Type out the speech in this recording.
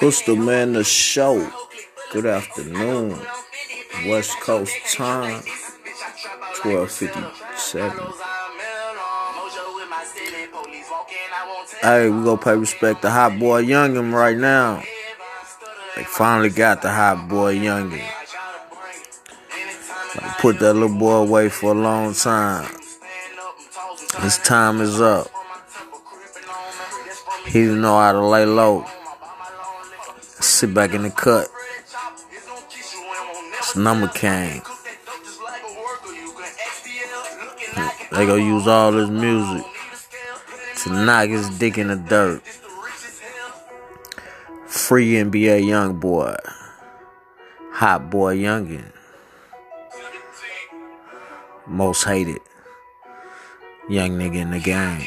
What's the man the show? Good afternoon. West Coast time. 1257. Hey, we gonna pay respect to Hot Boy Youngin right now. They finally got the Hot Boy Youngin. Put that little boy away for a long time. His time is up. He didn't know how to lay low. Sit back in the cut. His number came. They gonna use all this music to knock his dick in the dirt. Free NBA YoungBoy. Hot boy youngin. Most hated young nigga in the game.